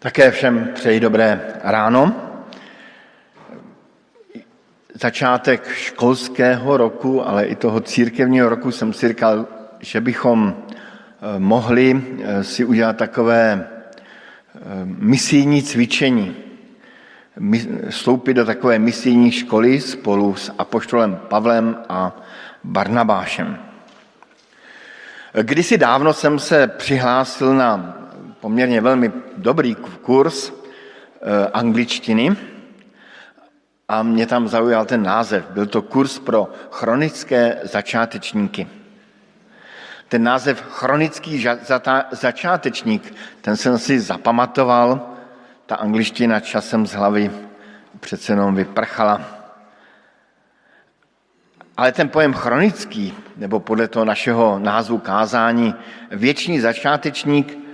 Také všem přeji dobré ráno. Začátek školského roku, ale i toho církevního roku jsem si říkal, že bychom eh, mohli eh, si udělat takové eh, misijní cvičení. Vstoupit do takové misijní školy spolu s apoštolem Pavlem a Barnabášem. Kdysi dávno jsem se přihlásil na poměrně velmi dobrý kurz eh, angličtiny a mě tam zaujal ten název. Byl to kurz pro chronické začátečníky. Ten název chronický začátečník, ten jsem si zapamatoval, ta angličtina časem z hlavy přece jenom vyprchala. Ale ten pojem chronický, nebo podle toho našeho názvu kázání, věčný začátečník,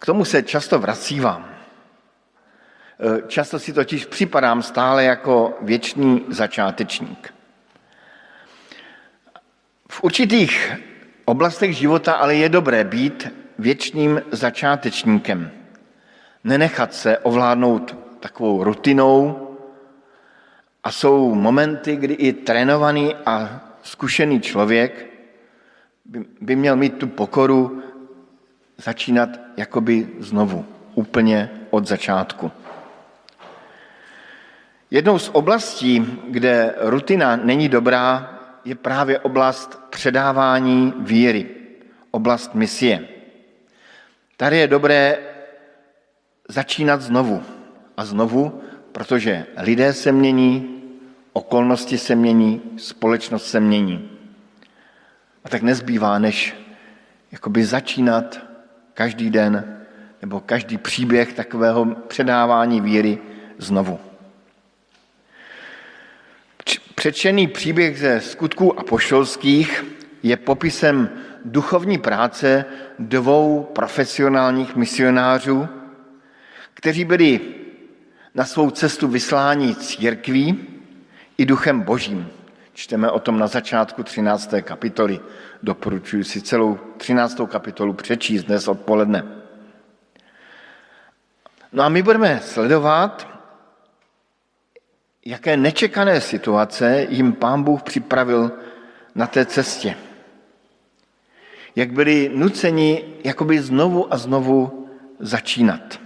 k tomu se často vracívám. E, často si totiž připadám stále jako věčný začátečník. V určitých oblastech života ale je dobré být věčným začátečníkem. Nenechat se ovládnout takovou rutinou a jsou momenty, kdy i trénovaný a zkušený člověk by, by měl mít tu pokoru začínat jakoby znovu, úplně od začátku. Jednou z oblastí, kde rutina není dobrá, je právě oblast předávání víry, oblast misie. Tady je dobré začínat znovu a znovu, protože lidé se mění, okolnosti se mění, společnost se mění. A tak nezbývá, než jakoby začínat každý den nebo každý příběh takového předávání víry znovu. Přečený příběh ze skutků apoštolských je popisem duchovní práce dvou profesionálních misionářů, kteří byli na svou cestu vyslání církví i duchem božím. Čteme o tom na začátku 13. kapitoly. Doporučuji si celou 13. kapitolu přečíst dnes odpoledne. No a my budeme sledovat, jaké nečekané situace jim pán Bůh připravil na té cestě. Jak byli nuceni jakoby znovu a znovu začínat.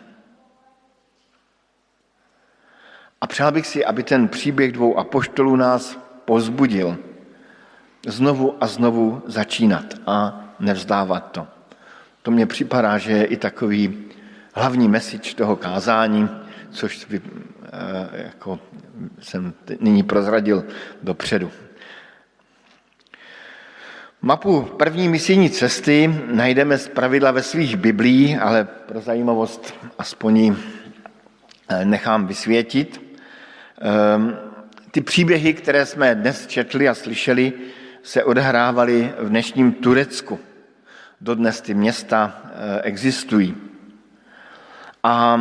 A přál bych si, aby ten příběh dvou apoštolů nás pozbudil znovu a znovu začínat a nevzdávat to. To mně připadá, že je i takový hlavní message toho kázání, což vy, eh, jako jsem nyní prozradil dopředu. Mapu první misijní cesty najdeme z pravidla ve svých biblích, ale pro zajímavost aspoň ji eh, nechám vysvětit. Ty příběhy, které jsme dnes četli a slyšeli, se odehrávaly v dnešním Turecku. Dodnes ty města eh, existují. A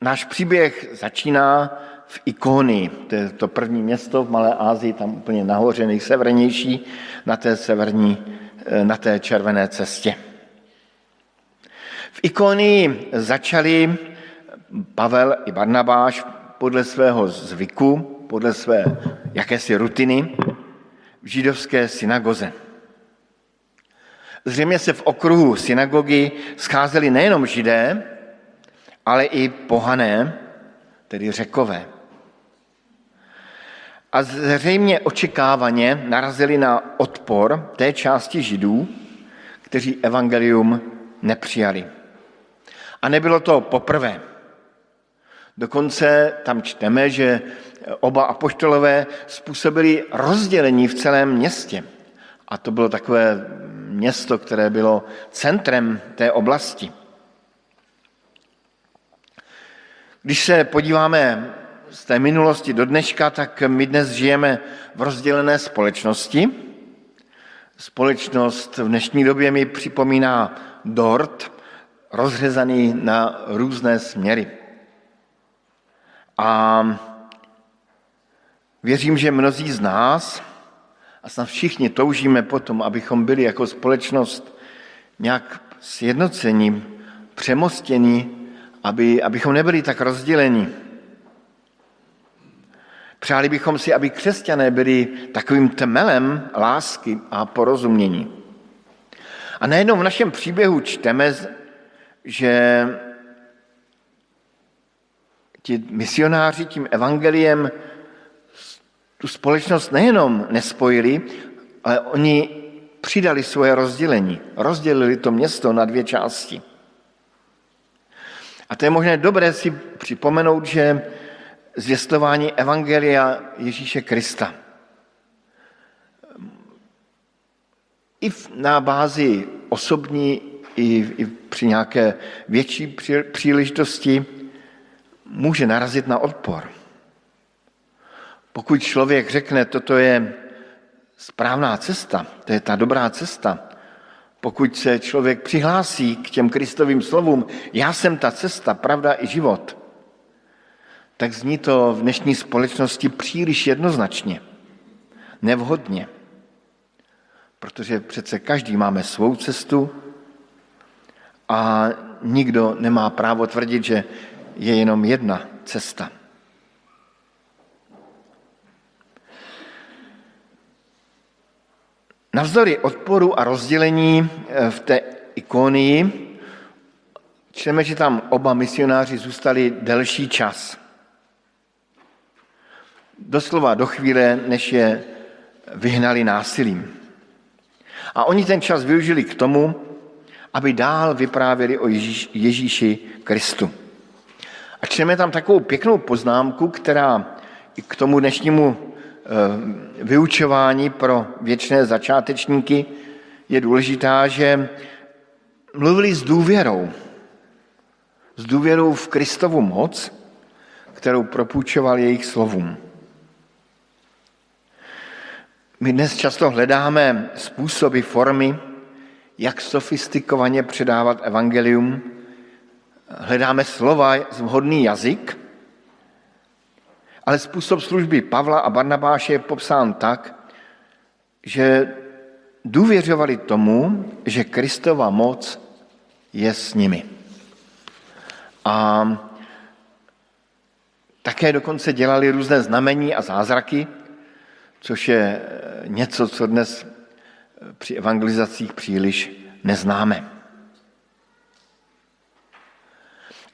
náš příběh začíná v Ikony, to je to první město v Malé Ázii, tam úplně nahoře, nejsevernější, na té severní, eh, na té červené cestě. V Ikonii začali Pavel i Barnabáš podle svého zvyku, podle své jakési rutiny v židovské synagoze. Zřejmě se v okruhu synagogy scházeli nejenom židé, ale i pohané, tedy řekové. A zřejmě očekávaně narazili na odpor té části židů, kteří evangelium nepřijali. A nebylo to poprvé. Dokonce tam čteme, že oba apoštolové způsobili rozdělení v celém městě. A to bylo takové město, které bylo centrem té oblasti. Když se podíváme z té minulosti do dneška, tak my dnes žijeme v rozdělené společnosti. Společnost v dnešní době mi připomíná dort, rozřezaný na různé směry. A věřím, že mnozí z nás, a snad všichni toužíme potom, abychom byli jako společnost nějak sjednocení, přemostěni, aby, abychom nebyli tak rozděleni. Přáli bychom si, aby křesťané byli takovým tmelem lásky a porozumění. A najednou v našem příběhu čteme, že ti misionáři tím evangeliem tu společnost nejenom nespojili, ale oni přidali svoje rozdělení. Rozdělili to město na dvě části. A to je možné dobré si připomenout, že zvěstování Evangelia Ježíše Krista i na bázi osobní, i, i při nějaké větší příležitosti může narazit na odpor. Pokud člověk řekne, toto je správná cesta, to je ta dobrá cesta, pokud se člověk přihlásí k těm Kristovým slovům, já jsem ta cesta, pravda i život, tak zní to v dnešní společnosti příliš jednoznačně, nevhodně. Protože přece každý máme svou cestu a nikdo nemá právo tvrdit, že je jenom jedna cesta. Navzdory odporu a rozdělení eh, v té ikonii čteme, že tam oba misionáři zůstali delší čas. Doslova do chvíle, než je vyhnali násilím. A oni ten čas využili k tomu, aby dál vyprávěli o Ježíš, Ježíši Kristu. A čteme tam takovou pěknou poznámku, která i k tomu dnešnímu eh, vyučování pro věčné začátečníky je důležitá, že mluvili s důvěrou. S důvěrou v Kristovu moc, kterou propůjčoval jejich slovům. My dnes často hledáme způsoby, formy, jak sofistikovaně předávat evangelium, hledáme slova, vhodný jazyk, ale způsob služby Pavla a Barnabáše je popsán tak, že důvěřovali tomu, že Kristova moc je s nimi. A také dokonce dělali různé znamení a zázraky, což je něco, co dnes při evangelizacích příliš neznáme.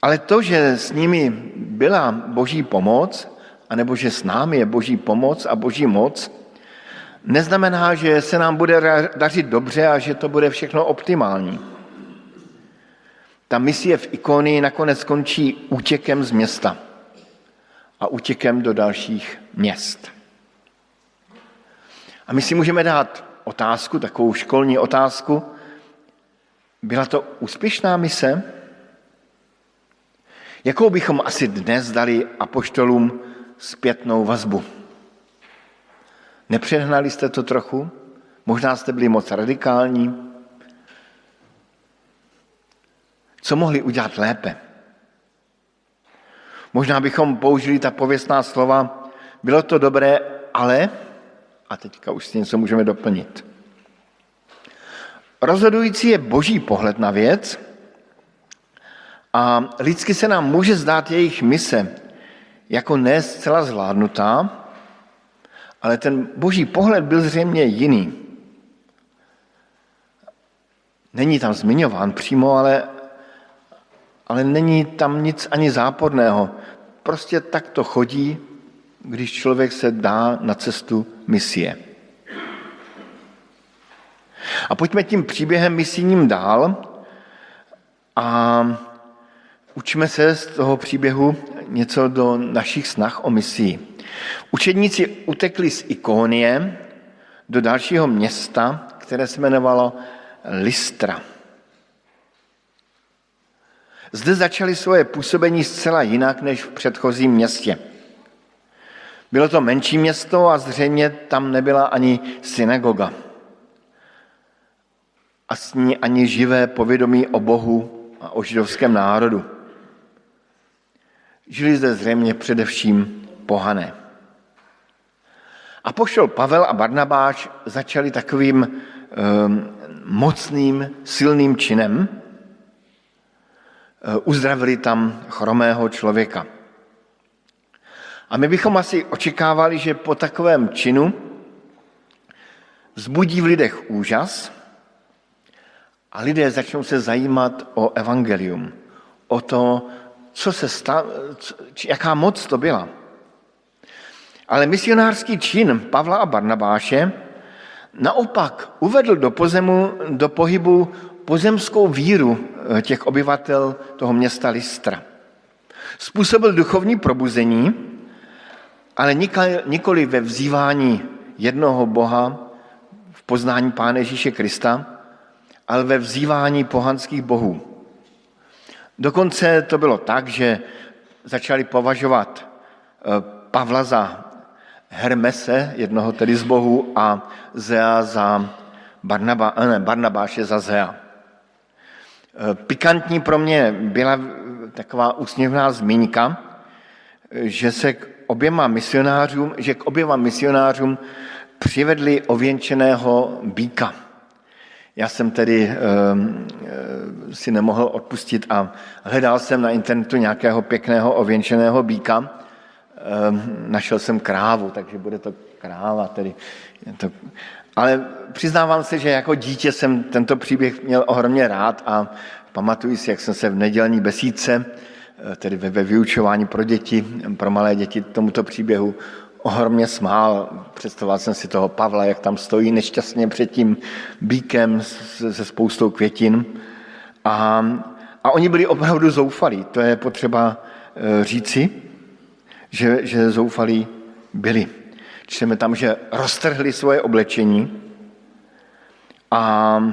Ale to, že s nimi byla boží pomoc, anebo že s námi je boží pomoc a boží moc, neznamená, že se nám bude dařit dobře a že to bude všechno optimální. Ta misie v ikonii nakonec skončí útěkem z města a útěkem do dalších měst. A my si můžeme dát otázku, takovou školní otázku. Byla to úspěšná mise? Jakou bychom asi dnes dali apoštolům zpětnou vazbu? Nepřehnali jste to trochu? Možná jste byli moc radikální? Co mohli udělat lépe? Možná bychom použili ta pověstná slova, bylo to dobré, ale, a teďka už si něco můžeme doplnit. Rozhodující je boží pohled na věc, a lidsky se nám může zdát jejich mise jako ne zcela zvládnutá, ale ten boží pohled byl zřejmě jiný. Není tam zmiňován přímo, ale, ale není tam nic ani záporného. Prostě tak to chodí, když člověk se dá na cestu misie. A pojďme tím příběhem misijním dál a Učme se z toho příběhu něco do našich snah o misii. Učedníci utekli z Ikónie do dalšího města, které se jmenovalo Listra. Zde začali svoje působení zcela jinak než v předchozím městě. Bylo to menší město a zřejmě tam nebyla ani synagoga. A s ní ani živé povědomí o Bohu a o židovském národu. Žili zde zřejmě především pohané. A pošel Pavel a Barnabáš začali takovým um, mocným, silným činem, uzdravili tam chromého člověka. A my bychom asi očekávali, že po takovém činu vzbudí v lidech úžas a lidé začnou se zajímat o evangelium, o to, co se stalo, jaká moc to byla. Ale misionářský čin Pavla a Barnabáše naopak uvedl do pozemu, do pohybu pozemskou víru eh, těch obyvatel toho města Listra. Způsobil duchovní probuzení, ale nikoli ve vzývání jednoho Boha v poznání Pána Ježíše Krista, ale ve vzývání pohanských bohů. Dokonce to bylo tak, že začali považovat eh, Pavla za Hermese, jednoho tedy z bohů, a Zea za Barnaba, eh, ne, Barnabáše za Zea. Eh, pikantní pro mě byla taková úsměvná zmínka, že se k oběma misionářům, že k oběma misionářům přivedli ověnčeného býka. Já jsem tedy e, e, si nemohl odpustit a hledal jsem na internetu nějakého pěkného ověnčeného býka. E, našel jsem krávu, takže bude to kráva. Tedy. Ale přiznávám se, že jako dítě jsem tento příběh měl ohromně rád a pamatuju si, jak jsem se v nedělní besídce, tedy ve vyučování pro děti, pro malé děti, tomuto příběhu ohromně smál. Představoval jsem si toho Pavla, jak tam stojí nešťastně před tím bíkem se spoustou květin. A, a oni byli opravdu zoufalí. To je potřeba e, říci, že, že zoufalí byli. Čteme tam, že roztrhli svoje oblečení a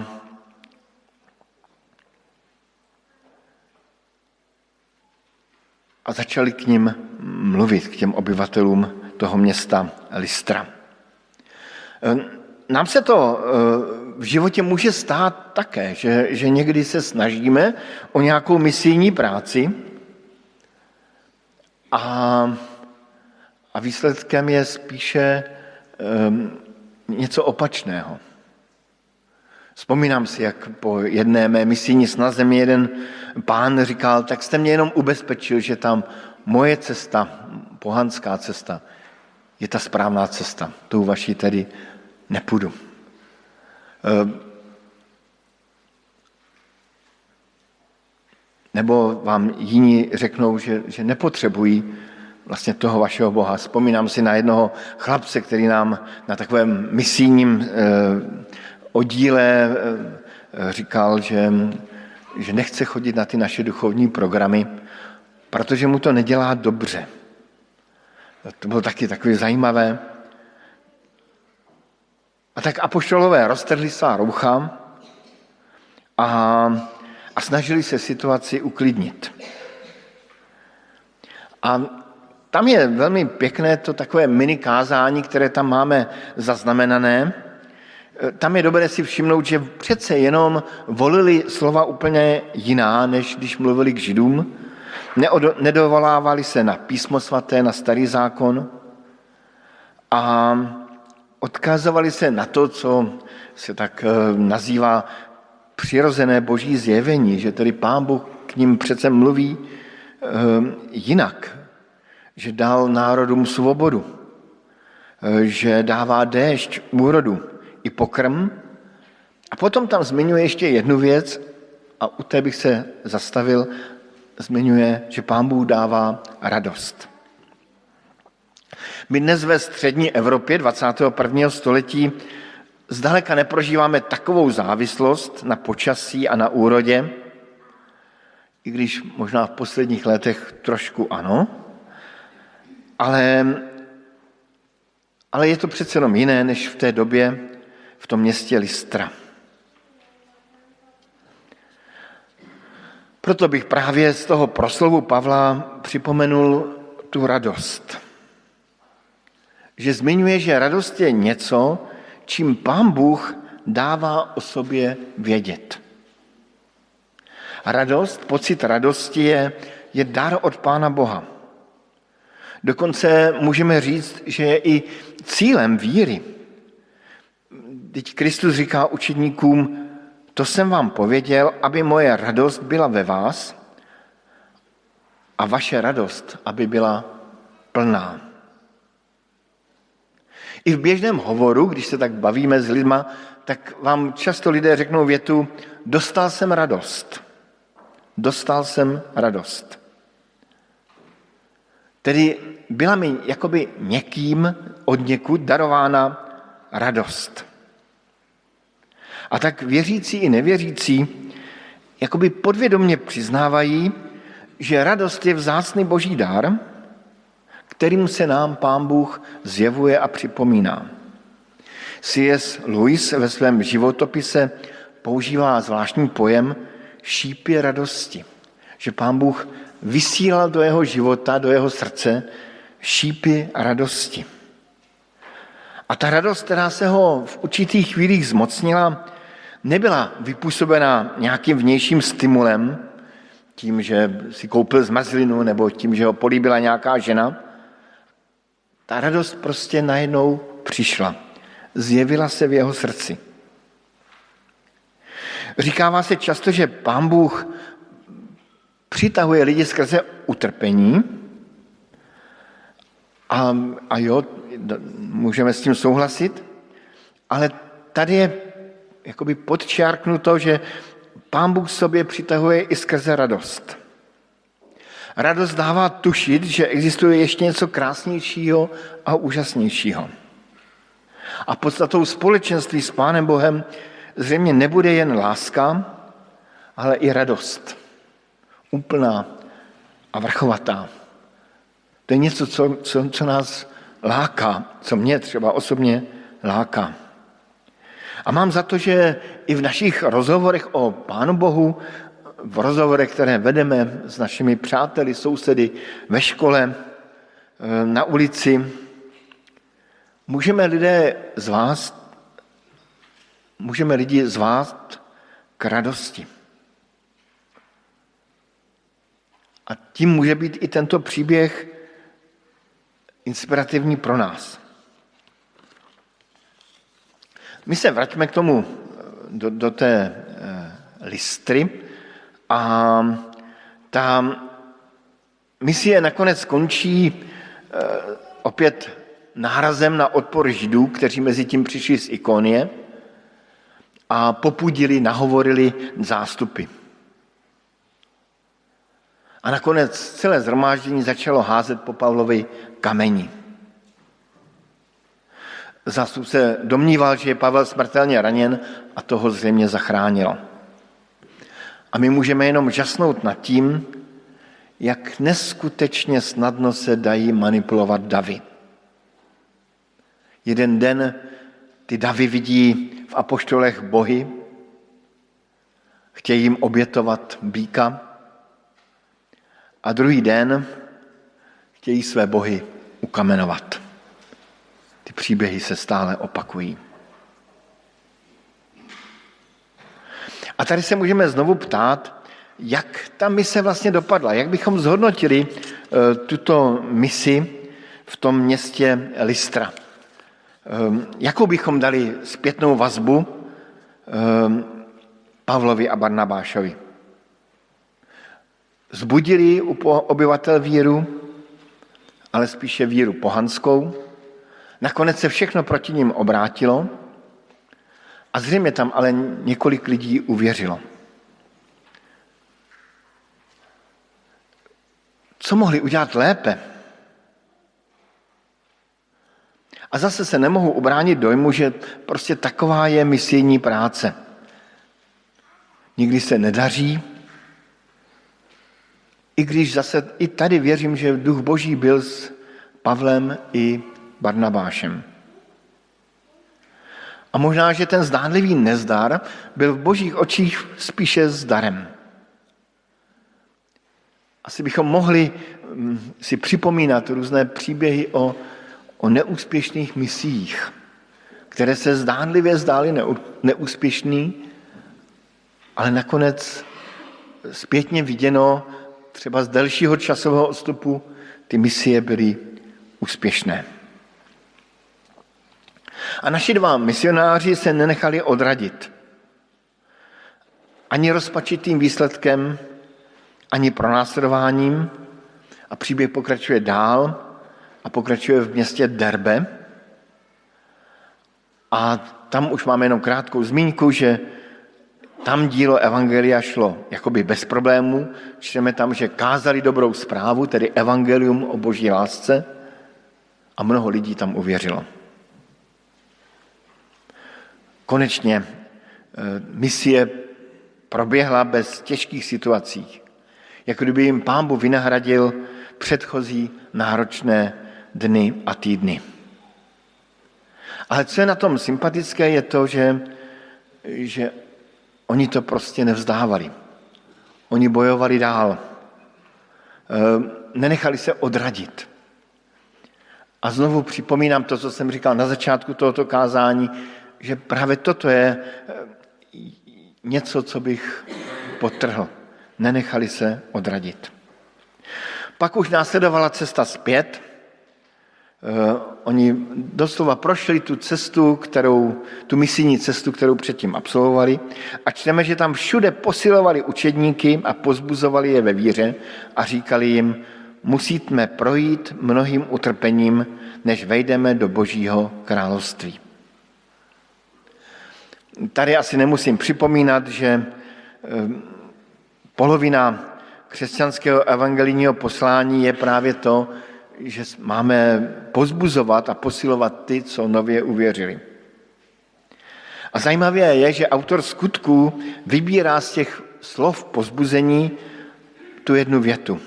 a začali k ním mluvit, k těm obyvatelům toho města Listra. Ehm, nám se to ehm, v životě může stát také, že, že někdy se snažíme o nějakou misijní práci a, a výsledkem je spíše um, něco opačného. Vzpomínám si, jak po jedné mé misijní snaze mi jeden pán říkal, tak jste mě jenom ubezpečil, že tam moje cesta, pohanská cesta, je ta správná cesta. Tou vaší tedy nepůjdu. Ehm, nebo vám jiní řeknou, že, že nepotřebují vlastně toho vašeho Boha. Vzpomínám si na jednoho chlapce, který nám na takovém misijním ehm, oddíle ehm, říkal, že, že nechce chodit na ty naše duchovní programy, protože mu to nedělá dobře. To bylo taky takové zajímavé. A tak apoštolové roztrhli svá roucha a, a snažili se situaci uklidnit. A tam je velmi pěkné to takové mini kázání, které tam máme zaznamenané. Tam je dobré si všimnout, že přece jenom volili slova úplně jiná, než když mluvili k židům nedovolávali se na písmo svaté, na starý zákon a odkazovali se na to, co se tak eh, nazývá přirozené boží zjevení, že tedy pán Bůh k ním přece mluví eh, jinak, že dal národům svobodu, eh, že dává déšť, úrodu i pokrm. A potom tam zmiňuje ještě jednu věc, a u té bych se zastavil, zmiňuje, že pán Bůh dává radost. My dnes ve střední Evropě 21. století zdaleka neprožíváme takovou závislost na počasí a na úrodě, i když možná v posledních letech trošku ano, ale, ale je to přece jenom jiné než v té době v tom městě Listra. Proto bych právě z toho proslovu Pavla připomenul tu radost. Že zmiňuje, že radost je něco, čím pán Bůh dává o sobě vědět. Radost, pocit radosti je, je dar od Pána Boha. Dokonce můžeme říct, že je i cílem víry. Teď Kristus říká učedníkům, to jsem vám pověděl, aby moje radost byla ve vás a vaše radost, aby byla plná. I v běžném hovoru, když se tak bavíme s lidma, tak vám často lidé řeknou větu, dostal jsem radost. Dostal jsem radost. Tedy byla mi jakoby někým od někud darována radost. A tak věřící i nevěřící jakoby podvědomně přiznávají, že radost je vzácný boží dar, kterým se nám pán Bůh zjevuje a připomíná. C.S. Lewis ve svém životopise používá zvláštní pojem šípy radosti. Že pán Bůh vysílal do jeho života, do jeho srdce šípy radosti. A ta radost, která se ho v určitých chvílích zmocnila, nebyla vypůsobena nějakým vnějším stimulem, tím, že si koupil zmrzlinu nebo tím, že ho políbila nějaká žena. Ta radost prostě najednou přišla. Zjevila se v jeho srdci. Říkává se často, že pán Bůh přitahuje lidi skrze utrpení a, a jo, můžeme s tím souhlasit, ale tady je jakoby podčárknuto, že pán Bůh sobě přitahuje i skrze radost. Radost dává tušit, že existuje ještě něco krásnějšího a úžasnějšího. A podstatou společenství s Pánem Bohem zřejmě nebude jen láska, ale i radost. Úplná a vrchovatá. To je něco, co, co, co nás láká, co mě třeba osobně láká. A mám za to, že i v našich rozhovorech o Pánu Bohu, v rozhovorech, které vedeme s našimi přáteli, sousedy, ve škole, eh, na ulici, můžeme lidé z vás, můžeme lidi zvát k radosti. A tím může být i tento příběh inspirativní pro nás. My se vraťme k tomu, do, do té e, listry a ta misie nakonec skončí e, opět nárazem na odpor židů, kteří mezi tím přišli z ikonie a popudili, nahovorili zástupy. A nakonec celé zhromáždění začalo házet po Pavlovi kameni. Zástupce domníval, že je Pavel smrtelně raněn a toho zřejmě zachránilo. A my můžeme jenom žasnout nad tím, jak neskutečně snadno se dají manipulovat davy. Jeden den ty davy vidí v apoštolech bohy, chtějí jim obětovat býka a druhý den chtějí své bohy ukamenovat. Příběhy se stále opakují. A tady se můžeme znovu ptát, jak ta mise vlastně dopadla, jak bychom zhodnotili eh, tuto misi v tom městě Listra. Ehm, jakou bychom dali zpětnou vazbu ehm, Pavlovi a Barnabášovi? Zbudili u obyvatel víru, ale spíše víru pohanskou. Nakonec se všechno proti ním obrátilo a zřejmě tam ale několik lidí uvěřilo. Co mohli udělat lépe? A zase se nemohu ubránit dojmu, že prostě taková je misijní práce. Nikdy se nedaří, i když zase i tady věřím, že duch boží byl s Pavlem i Barnabášem. A možná, že ten zdánlivý nezdar byl v božích očích spíše zdarem. Asi bychom mohli mm, si připomínat různé příběhy o o neúspěšných misích, které se zdánlivě zdály neúspěšný, ale nakonec zpětně viděno třeba z delšího časového odstupu ty misie byly úspěšné. A naši dva misionáři se nenechali odradit. Ani rozpačitým výsledkem, ani pronásledováním, A příběh pokračuje dál a pokračuje v městě Derbe. A tam už máme jenom krátkou zmínku, že tam dílo Evangelia šlo jakoby bez problémů. Čteme tam, že kázali dobrou zprávu, tedy Evangelium o boží lásce a mnoho lidí tam uvěřilo. Konečně eh, misie proběhla bez těžkých situací. Jako kdyby jim pán Bůh vynahradil předchozí náročné dny a týdny. Ale co je na tom sympatické, je to, že, že oni to prostě nevzdávali. Oni bojovali dál. Ehm, nenechali se odradit. A znovu připomínám to, co jsem říkal na začátku tohoto kázání, že právě toto je ehm, něco, co bych potrhl. Nenechali se odradit. Pak už následovala cesta zpět, Eh, oni doslova prošli tu cestu, kterou, tu misijní cestu, kterou předtím absolvovali a čteme, že tam všude posilovali učedníky a pozbuzovali je ve víře a říkali jim, musíme projít mnohým utrpením, než vejdeme do božího království. Tady asi nemusím připomínat, že eh, polovina křesťanského evangelijního poslání je právě to, že máme pozbuzovat a posilovat ty, co nově uvěřili. A zajímavé je, že autor skutků vybírá z těch slov pozbuzení tu jednu větu.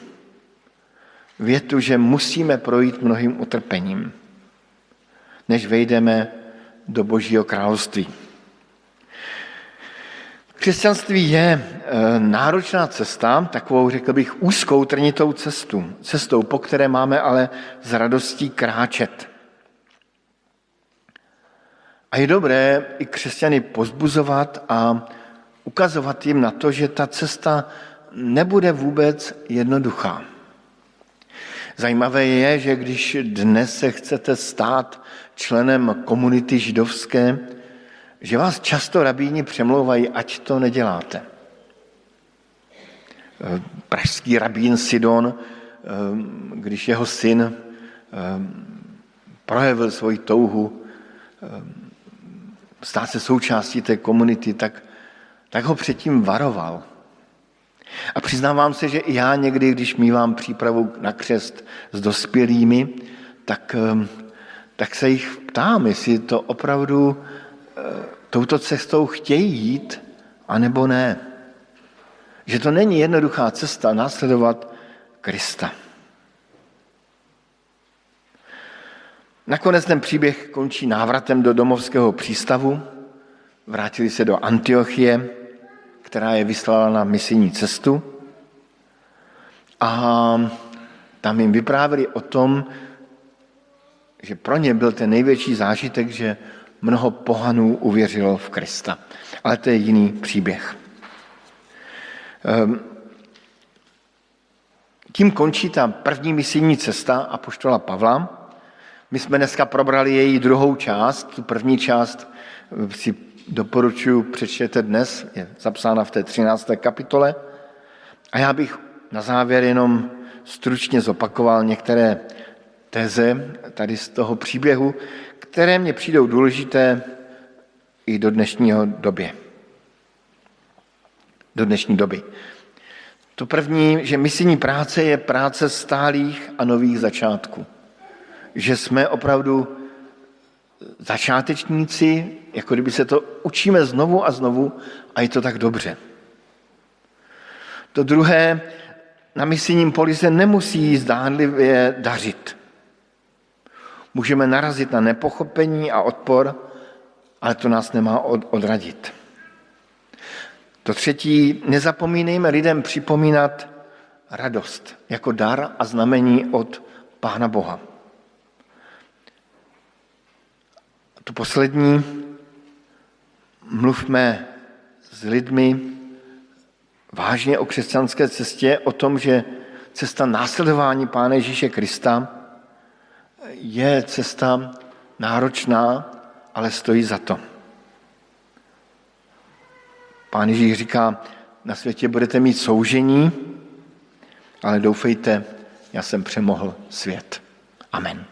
Větu, že musíme projít mnohým utrpením, než vejdeme do Božího království. Křesťanství je e, náročná cesta, takovou, řekl bych, úzkou trnitou cestu, cestou, po které máme ale s radostí kráčet. A je dobré i křesťany pozbuzovat a ukazovat jim na to, že ta cesta nebude vůbec jednoduchá. Zajímavé je, že když dnes se chcete stát členem komunity židovské, že vás často rabíni přemlouvají, ať to neděláte. Eh, pražský rabín Sidon, eh, když jeho syn eh, projevil svoji touhu stát se součástí té komunity, tak, tak ho předtím varoval. A přiznávám se, že i já někdy, když mývám přípravu na křest s dospělými, tak, tak se jich ptám, jestli to opravdu touto cestou chtějí jít, anebo ne. Že to není jednoduchá cesta následovat Krista. Nakonec ten příběh končí návratem do domovského přístavu. Vrátili se do Antiochie, která je vyslala na misijní cestu. A tam jim vyprávěli o tom, že pro ně byl ten největší zážitek, že mnoho pohanů uvěřilo v Krista. Ale to je jiný příběh. Ehm, tím končí ta první misijní cesta apoštola Pavla. My jsme dneska probrali její druhou část. Tu první část eh, si doporučuji přečtěte dnes, je zapsána v té 13. kapitole. A já bych na závěr jenom stručně zopakoval některé teze tady z toho příběhu, které mě přijdou důležité i do dnešního době. Do dnešní doby. To první, že misijní práce je práce stálých a nových začátků. Že jsme opravdu začátečníci, jako kdyby se to učíme znovu a znovu a je to tak dobře. To druhé, na misijním poli se nemusí zdánlivě dařit. Můžeme narazit na nepochopení a odpor, ale to nás nemá odradit. To třetí, nezapomínejme lidem připomínat radost jako dar a znamení od Pána Boha. To poslední, mluvme s lidmi vážně o křesťanské cestě, o tom, že cesta následování Pána Ježíše Krista je cesta náročná, ale stojí za to. Pán Ježíš říká, na světě budete mít soužení, ale doufejte, já jsem přemohl svět. Amen.